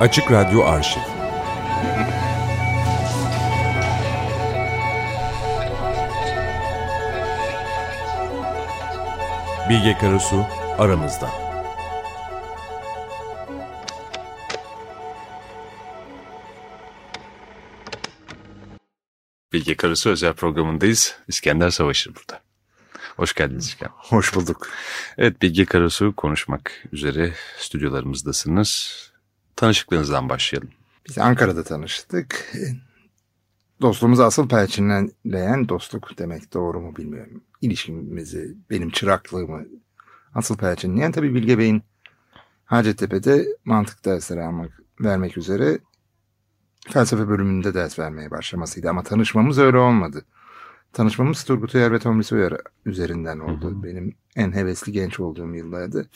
Açık Radyo Arşiv Bilge Karasu aramızda. Bilge Karası özel programındayız. İskender Savaşı burada. Hoş geldiniz İskender. Hoş bulduk. Evet Bilge Karasu konuşmak üzere stüdyolarımızdasınız. Tanışıklığınızdan başlayalım. Biz Ankara'da tanıştık. Dostluğumuzu asıl perçinleyen dostluk demek doğru mu bilmiyorum. İlişkimizi, benim çıraklığımı asıl perçinleyen tabii Bilge Bey'in Hacettepe'de mantık dersleri almak, vermek üzere felsefe bölümünde ders vermeye başlamasıydı. Ama tanışmamız öyle olmadı. Tanışmamız Turgut Uyar ve Tomris Uyar üzerinden oldu. Hı hı. Benim en hevesli genç olduğum yıllardı.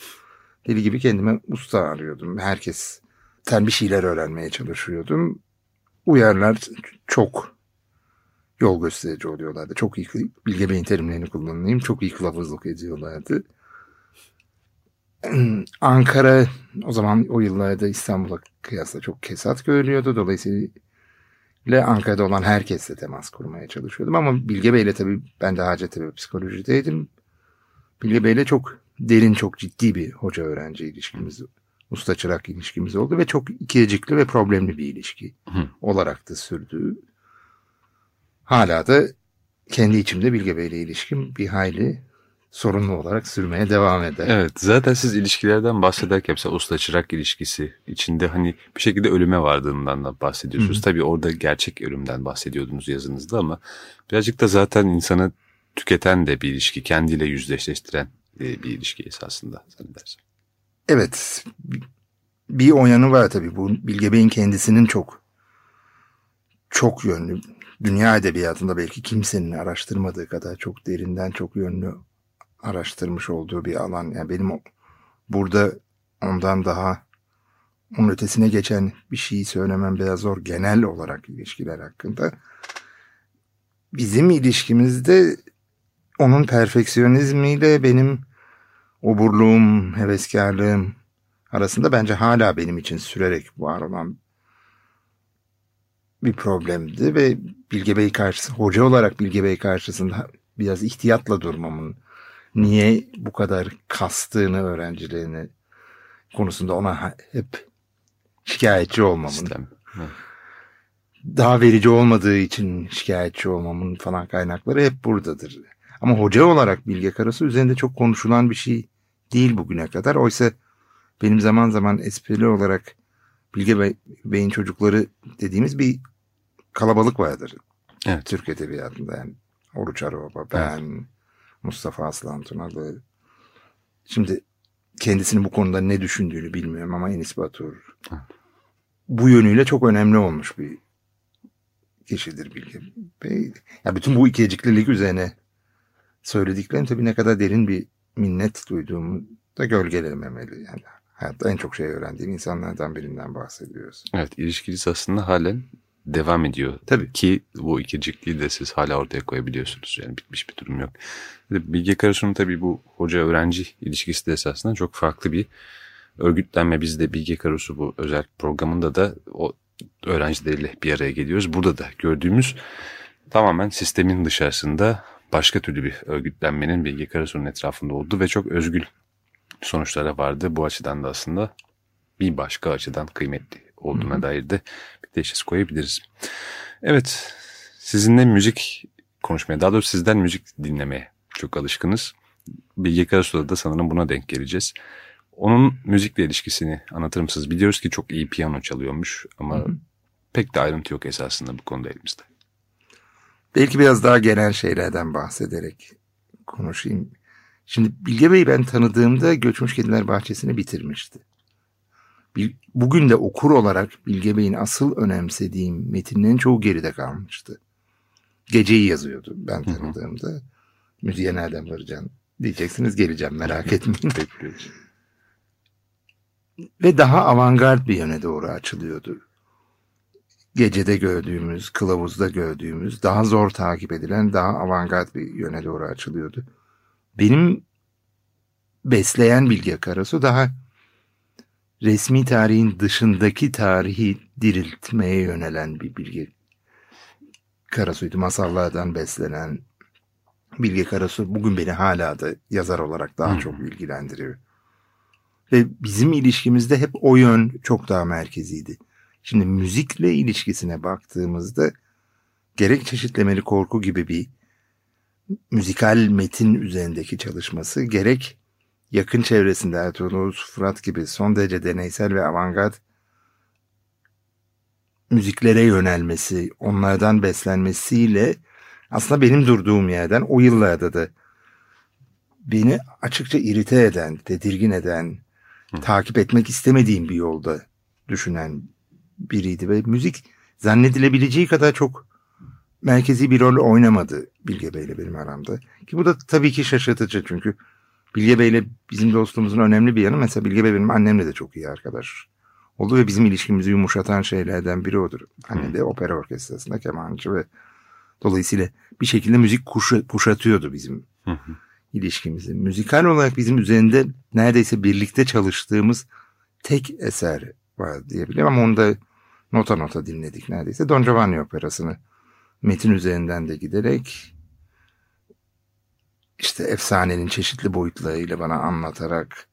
Deli gibi kendime usta arıyordum. Herkes ten bir şeyler öğrenmeye çalışıyordum. Uyarlar çok yol gösterici oluyorlardı. Çok iyi Bilge Bey'in terimlerini kullanayım. Çok iyi kılavuzluk ediyorlardı. Ankara o zaman o yıllarda İstanbul'a kıyasla çok kesat görülüyordu. Dolayısıyla Ankara'da olan herkesle temas kurmaya çalışıyordum. Ama Bilge Bey'le tabii ben de Hacettepe psikolojideydim. Bilge Bey'le çok derin, çok ciddi bir hoca-öğrenci ilişkimiz, usta-çırak ilişkimiz oldu. Ve çok ikiyecikli ve problemli bir ilişki Hı. olarak da sürdü. Hala da kendi içimde Bilge Bey'le ilişkim bir hayli sorunlu olarak sürmeye devam eder. Evet zaten siz ilişkilerden bahsederken mesela usta çırak ilişkisi içinde hani bir şekilde ölüme vardığından da bahsediyorsunuz. Tabii orada gerçek ölümden bahsediyordunuz yazınızda ama birazcık da zaten insanı tüketen de bir ilişki, kendiyle yüzleştiren e, bir ilişki esasında zannedersem. Evet bir o yanı var tabii bu Bilge Bey'in kendisinin çok çok yönlü dünya edebiyatında belki kimsenin araştırmadığı kadar çok derinden çok yönlü araştırmış olduğu bir alan. Yani benim burada ondan daha onun ötesine geçen bir şeyi söylemem biraz zor genel olarak ilişkiler hakkında. Bizim ilişkimizde onun perfeksiyonizmiyle benim oburluğum, heveskarlığım arasında bence hala benim için sürerek var olan bir problemdi ve Bilge Bey karşısında, hoca olarak Bilge Bey karşısında biraz ihtiyatla durmamın niye bu kadar kastığını öğrencilerini konusunda ona hep şikayetçi olmamın. Sistem. Daha verici olmadığı için şikayetçi olmamın falan kaynakları hep buradadır. Ama hoca olarak Bilge Karasu üzerinde çok konuşulan bir şey değil bugüne kadar. Oysa benim zaman zaman esprili olarak Bilge Bey, Bey'in çocukları dediğimiz bir kalabalık vardır. Evet. Türk Edebiyatı'nda yani. Oruç Araba, ben, evet. Mustafa Aslan Tunalı. Şimdi kendisinin bu konuda ne düşündüğünü bilmiyorum ama Enis Batur bu yönüyle çok önemli olmuş bir kişidir Bilge Bey. Ya bütün bu ikiyeciklilik üzerine söylediklerim tabii ne kadar derin bir minnet duyduğumu da gölgelememeli. Yani hayatta en çok şey öğrendiğim insanlardan birinden bahsediyoruz. Evet ilişkiniz aslında halen devam ediyor. Tabii ki bu ikircikliği de siz hala ortaya koyabiliyorsunuz. Yani bitmiş bir durum yok. Bilge Karasu'nun tabii bu hoca-öğrenci ilişkisi de esasında çok farklı bir örgütlenme. Biz de Bilge Karasu bu özel programında da o öğrencileriyle bir araya geliyoruz. Burada da gördüğümüz tamamen sistemin dışarısında başka türlü bir örgütlenmenin Bilge Karasu'nun etrafında olduğu ve çok özgül sonuçlara vardı. Bu açıdan da aslında bir başka açıdan kıymetli olduğuna Hı-hı. dair de bir teşhis koyabiliriz. Evet, sizinle müzik konuşmaya, daha doğrusu sizden müzik dinlemeye çok alışkınız. Bilge Karasu'da da sanırım buna denk geleceğiz. Onun müzikle ilişkisini anlatır mısınız? Biliyoruz ki çok iyi piyano çalıyormuş ama Hı-hı. pek de ayrıntı yok esasında bu konuda elimizde. Belki biraz daha genel şeylerden bahsederek konuşayım. Şimdi Bilge Bey'i ben tanıdığımda Göçmüş Kediler Bahçesi'ni bitirmişti. Bugün de okur olarak Bilge Bey'in asıl önemsediğim metinlerin çoğu geride kalmıştı. Geceyi yazıyordu ben tanıdığımda. Müziğe nereden varacaksın diyeceksiniz geleceğim merak etmeyin. Ve daha avantgard bir yöne doğru açılıyordu. Gecede gördüğümüz, kılavuzda gördüğümüz, daha zor takip edilen, daha avantgard bir yöne doğru açılıyordu. Benim besleyen Bilge Karasu daha resmi tarihin dışındaki tarihi diriltmeye yönelen bir Bilge Karasu'ydu. Masallardan beslenen Bilge Karasu bugün beni hala da yazar olarak daha Hmm. çok ilgilendiriyor. Ve bizim ilişkimizde hep o yön çok daha merkeziydi. Şimdi müzikle ilişkisine baktığımızda gerek çeşitlemeli korku gibi bir müzikal metin üzerindeki çalışması gerek yakın çevresinde Ertuğrul Fırat gibi son derece deneysel ve avantgard müziklere yönelmesi, onlardan beslenmesiyle aslında benim durduğum yerden o yıllarda da beni açıkça irite eden, tedirgin eden, takip etmek istemediğim bir yolda düşünen biriydi ve müzik zannedilebileceği kadar çok merkezi bir rol oynamadı Bilge Bey'le benim aramda. Ki bu da tabii ki şaşırtıcı çünkü Bilge Bey'le bizim dostluğumuzun önemli bir yanı mesela Bilge Bey benim annemle de çok iyi arkadaş oldu ve bizim ilişkimizi yumuşatan şeylerden biri odur. Annem de opera orkestrasında kemancı ve dolayısıyla bir şekilde müzik kuşa, kuşatıyordu bizim Hı hı. ilişkimizi. Müzikal olarak bizim üzerinde neredeyse birlikte çalıştığımız tek eser var diyebilirim ama onu da nota nota dinledik neredeyse. Don Giovanni operasını metin üzerinden de giderek işte efsanenin çeşitli boyutlarıyla bana anlatarak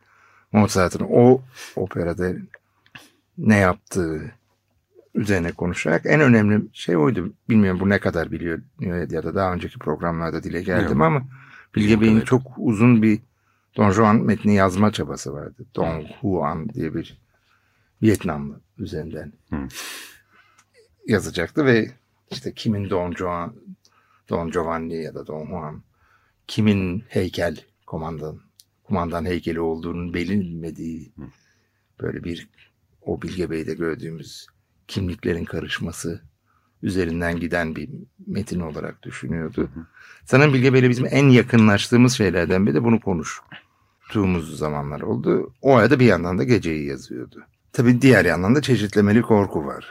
Mozart'ın o operada ne yaptığı üzerine konuşarak en önemli şey oydu. Bilmiyorum bu ne kadar biliyor ya da daha önceki programlarda dile geldim ama Bilge Bey'in çok uzun bir Don Juan metni yazma çabası vardı. Don Juan diye bir Vietnamlı üzerinden Hı. yazacaktı ve işte kimin Don Juan, Don Giovanni ya da Don Juan, kimin heykel komandan, kumandan heykeli olduğunun bilinmediği böyle bir o Bilge Bey'de gördüğümüz kimliklerin karışması üzerinden giden bir metin olarak düşünüyordu. Sanırım Bilge Bey'le bizim en yakınlaştığımız şeylerden biri de bunu konuştuğumuz zamanlar oldu. O arada bir yandan da geceyi yazıyordu. Tabii diğer yandan da çeşitlemeli korku var.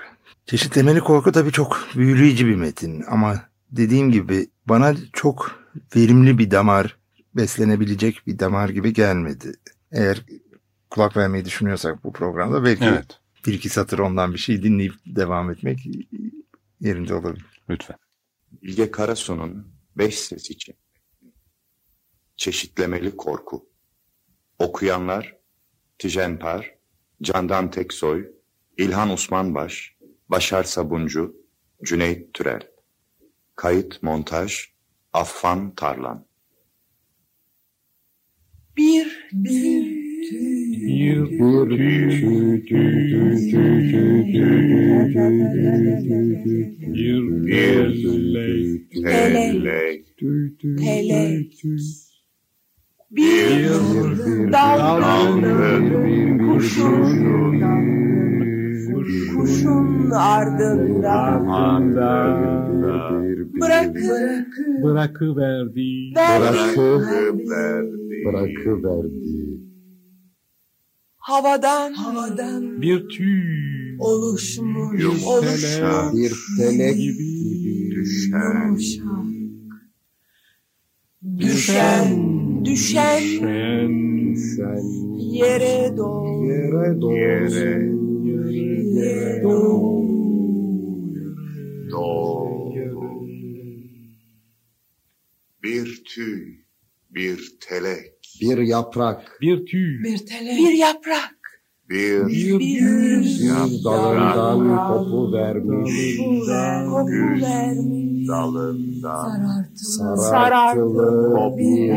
Çeşitlemeli korku tabii çok büyüleyici bir metin ama dediğim gibi bana çok verimli bir damar, beslenebilecek bir damar gibi gelmedi. Eğer kulak vermeyi düşünüyorsak bu programda belki Evet. bir iki satır ondan bir şey dinleyip devam etmek yerinde olabilir. Lütfen. Bilge Karasu'nun beş ses için. Çeşitlemeli korku. Okuyanlar Tijen Par, Candan Teksoy, İlhan Osmanbaş, Başar Sabuncu, Cüneyt Türel. Kayıt montaj Affan Tarlan. Bir Melek, Pelek Bir dalgın kuşun Kuşun ardından Bırakıp bırakıverdi. verdi bırakıverdi. Havadan Havadan Bir tüy oluşmuş yumuşak Bir felek gibi düşen Düşen Düşen sen yere doğru. Yere doğru. Yere doğru. Doğru. Bir tüy, bir telek, Bir yaprak. Bir tüy. Bir yaprak bir bir Bir bir dalından kopu vermiş vermiş dalından sarartılı bir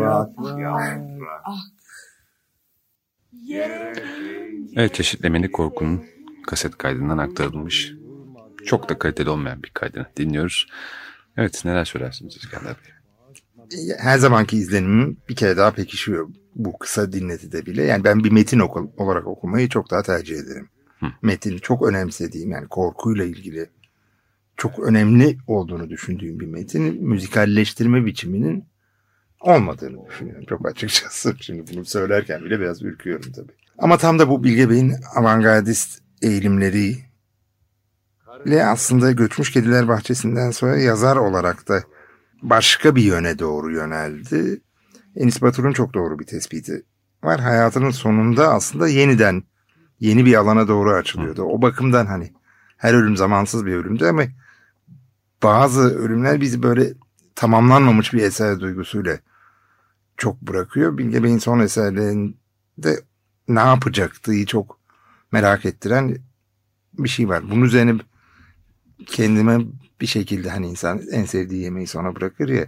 yaprak. Yere Evet çeşitlemeli korkunun kaset kaydından aktarılmış. Çok da kaliteli olmayan bir kaydını dinliyoruz. Evet neler söylersiniz İskender Bey? Her zamanki izlenimim bir kere daha pekişiyor bu kısa dinletide bile. Yani ben bir metin oku- olarak okumayı çok daha tercih ederim. Metin çok önemsediğim yani korkuyla ilgili çok önemli olduğunu düşündüğüm bir metin müzikalleştirme biçiminin olmadığını düşünüyorum çok açıkçası. Şimdi bunu söylerken bile biraz ürküyorum tabii. Ama tam da bu Bilge Bey'in avantgardist eğilimleri ile aslında Göçmüş Kediler Bahçesi'nden sonra yazar olarak da başka bir yöne doğru yöneldi. Enis Batur'un çok doğru bir tespiti var. Hayatının sonunda aslında yeniden yeni bir alana doğru açılıyordu. O bakımdan hani her ölüm zamansız bir ölümdü ama bazı ölümler bizi böyle tamamlanmamış bir eser duygusuyla çok bırakıyor. Bilge Bey'in son eserlerinde ne yapacaktığı çok merak ettiren bir şey var. Bunun üzerine kendime bir şekilde hani insan en sevdiği yemeği sona bırakır ya.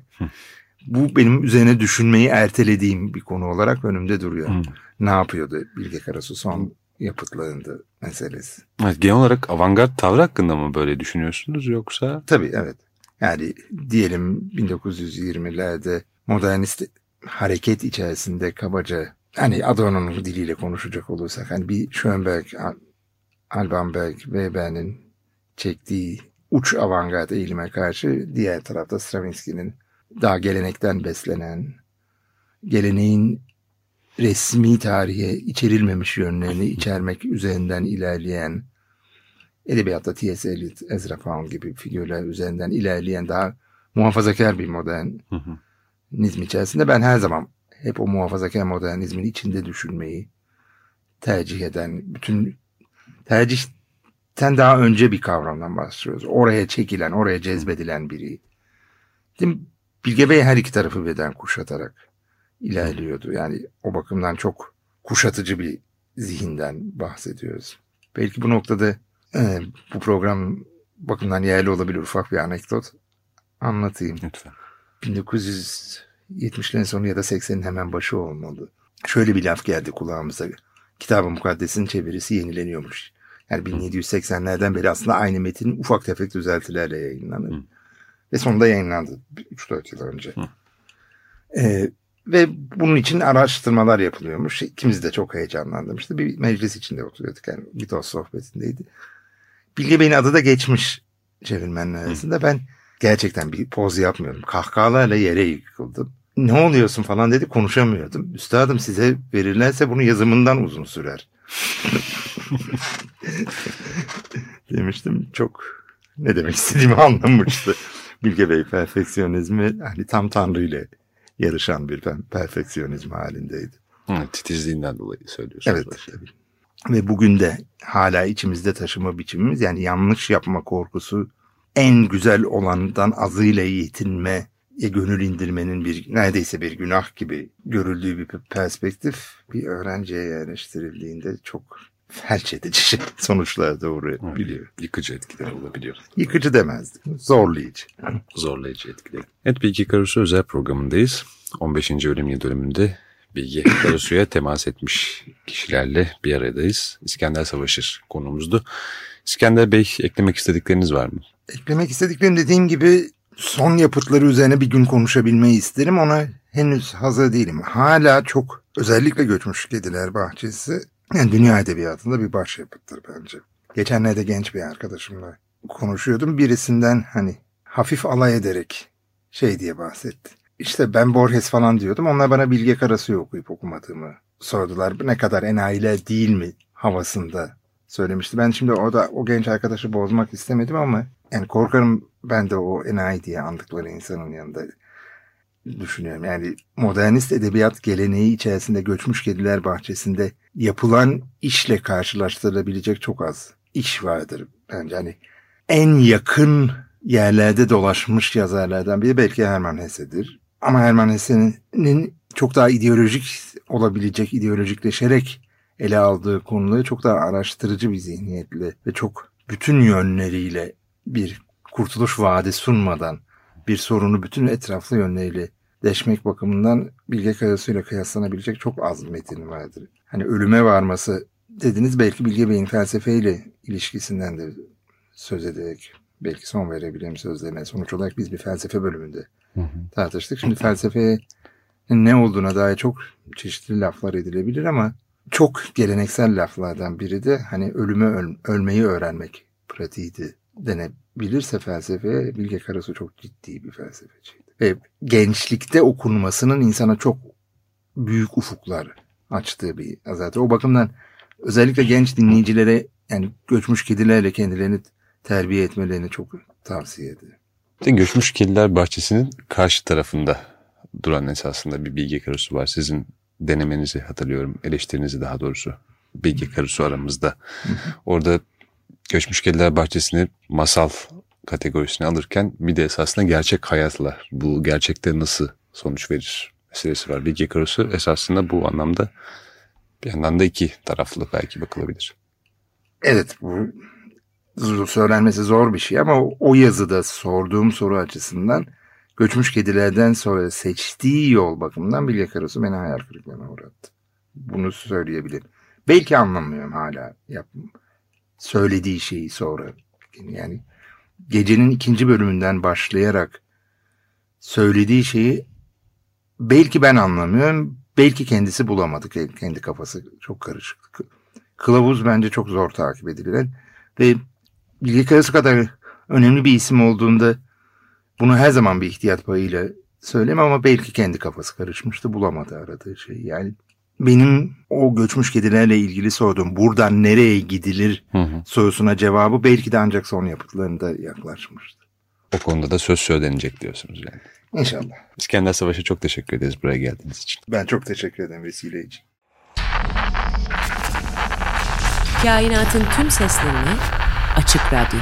Bu benim üzerine düşünmeyi ertelediğim bir konu olarak önümde duruyor. Hı. Ne yapıyordu Bilge Karasu son yapıtlarında meselesi. Evet, genel olarak avantgard tavrı hakkında mı böyle düşünüyorsunuz yoksa? Tabii evet. Yani diyelim 1920'lerde modernist hareket içerisinde kabaca hani Adorno'nun diliyle konuşacak olursak hani bir Schoenberg, Al- Alban Berg, Weber'in çektiği uç avantgard eğilime karşı diğer tarafta Stravinsky'nin daha gelenekten beslenen geleneğin resmi tarihe içerilmemiş yönlerini içermek üzerinden ilerleyen edebiyatta T.S. Eliot, Ezra Pound gibi figürler üzerinden ilerleyen daha muhafazakar bir modernizm içerisinde ben her zaman hep o muhafazakar modernizmin içinde düşünmeyi tercih eden, bütün tercihten daha önce bir kavramdan bahsediyoruz. Oraya çekilen, oraya cezbedilen biri. Değil mi? Bilge Bey her iki tarafı birden kuşatarak ilerliyordu. Yani o bakımdan çok kuşatıcı bir zihinden bahsediyoruz. Belki bu noktada e, bu program bakımdan yerli olabilir ufak bir anekdot anlatayım. Lütfen. 1970'lerin sonu ya da 80'in hemen başı olmalı. Şöyle bir laf geldi kulağımıza. Kitab-ı Mukaddes'in çevirisi yenileniyormuş. Yani 1780'lerden beri aslında aynı metin ufak tefek düzeltilerle yayınlanır. Hı. Ve sonunda yayınlandı 3-4 yıl önce. Hı. Ee, ve bunun için araştırmalar yapılıyormuş. İkimiz de çok heyecanlandırmıştı. Bir meclis içinde oturuyorduk. Yani bir dost sohbetindeydi. Bilge Bey'in adı da geçmiş çevirmenler arasında. Ben gerçekten bir poz yapmıyorum. Kahkahalarla yere yıkıldım. Ne oluyorsun falan dedi konuşamıyordum. Üstadım size verirlerse bunu yazımından uzun sürer. Demiştim çok ne demek istediğimi anlamıştı. Bilge Bey perfeksiyonizmi hani tam Tanrı ile yarışan bir per- perfeksiyonizm halindeydi. Evet, titizliğinden dolayı söylüyorsunuz. Evet. başta. Ve bugün de hala içimizde taşıma biçimimiz yani yanlış yapma korkusu en güzel olandan azıyla yetinme gönül indirmenin bir neredeyse bir günah gibi görüldüğü bir perspektif bir öğrenciye yerleştirildiğinde çok felç edici şey- sonuçlara doğru biliyor. Yıkıcı etkileri olabiliyor. Yıkıcı demezdim. Zorlayıcı. Zorlayıcı etkileri. Evet Bilgi Karasu özel programındayız. 15. ölüm yıl dönümünde Bilgi Karasu'ya temas etmiş kişilerle bir aradayız. İskender Savaşır konumuzdu. İskender Bey eklemek istedikleriniz var mı? Eklemek istediklerim dediğim gibi son yapıtları üzerine bir gün konuşabilmeyi isterim. Ona henüz hazır değilim. Hala çok özellikle Göçmüş Kediler Bahçesi yani dünya edebiyatında bir başyapıttır bence. Geçenlerde genç bir arkadaşımla konuşuyordum. Birisinden hani hafif alay ederek şey diye bahsetti. İşte ben Borges falan diyordum. Onlar bana Bilge Karasu'yu okuyup okumadığımı sordular. Ne kadar enayiler değil mi havasında söylemişti. Ben şimdi orada o genç arkadaşı bozmak istemedim ama yani korkarım ben de o enayi diye andıkları insanın yanında düşünüyorum. Yani modernist edebiyat geleneği içerisinde Göçmüş Kediler Bahçesi'nde yapılan işle karşılaştırılabilecek çok az iş vardır. Bence hani en yakın yerlerde dolaşmış yazarlardan biri belki Hermann Hesse'dir. Ama Hermann Hesse'nin çok daha ideolojik olabilecek, ideolojikleşerek ele aldığı konuları çok daha araştırıcı bir zihniyetle ve çok bütün yönleriyle bir kurtuluş vaadi sunmadan bir sorunu bütün etraflı yönleriyle deşmek bakımından Bilge Karasu'yla ile kıyaslanabilecek çok az metin vardır. Hani ölüme varması dediniz belki Bilge Bey'in felsefeyle ilişkisinden de söz ederek belki son verebilirim sözlerine. Sonuç olarak biz bir felsefe bölümünde tartıştık. Şimdi felsefeye ne olduğuna dair çok çeşitli laflar edilebilir ama çok geleneksel laflardan biri de hani ölüme öl- ölmeyi öğrenmek pratiğiydi denebilirse felsefeye Bilge Karasu çok ciddi bir felsefeciydi. Ve gençlikte okunmasının insana çok büyük ufuklar açtığı bir zaten. O bakımdan özellikle genç dinleyicilere yani göçmüş kedilerle kendilerini terbiye etmelerini çok tavsiye ederim. Göçmüş Kediler Bahçesi'nin karşı tarafında duran esasında bir Bilge Karasu var. Sizin denemenizi hatırlıyorum. Eleştirinizi daha doğrusu. Bilge Karasu aramızda. Orada Göçmüş Kediler Bahçesi'ni masal kategorisine alırken bir de esasında gerçek hayatla bu gerçekte nasıl sonuç verir meselesi var. Bilge Karasu esasında bu anlamda bir yandan da iki taraflı belki bakılabilir. Evet bu söylenmesi zor bir şey ama o yazıda sorduğum soru açısından göçmüş kedilerden sonra seçtiği yol bakımından Bilge Karasu beni hayal kırıklığına uğrattı. Bunu söyleyebilirim. Belki anlamıyorum hala yap söylediği şeyi sonra. Yani gecenin ikinci bölümünden başlayarak söylediği şeyi belki ben anlamıyorum, belki kendisi bulamadı. Kendi kafası çok karışık. Kılavuz bence çok zor takip edilen ve Bilge Karasu kadar önemli bir isim olduğunda bunu her zaman bir ihtiyat payıyla söyleme ama belki kendi kafası karışmıştı bulamadı aradığı şeyi. Yani benim o göçmüş kedilerle ilgili sorduğum buradan nereye gidilir Hı hı. sorusuna cevabı belki de ancak son yapıtlarında yaklaşmıştı. O konuda da söz söylenecek diyorsunuz yani. İnşallah. İskender Savaş'a çok teşekkür ederiz buraya geldiğiniz için. Ben çok teşekkür ederim vesile için. Kainatın tüm seslerini Açık Radyo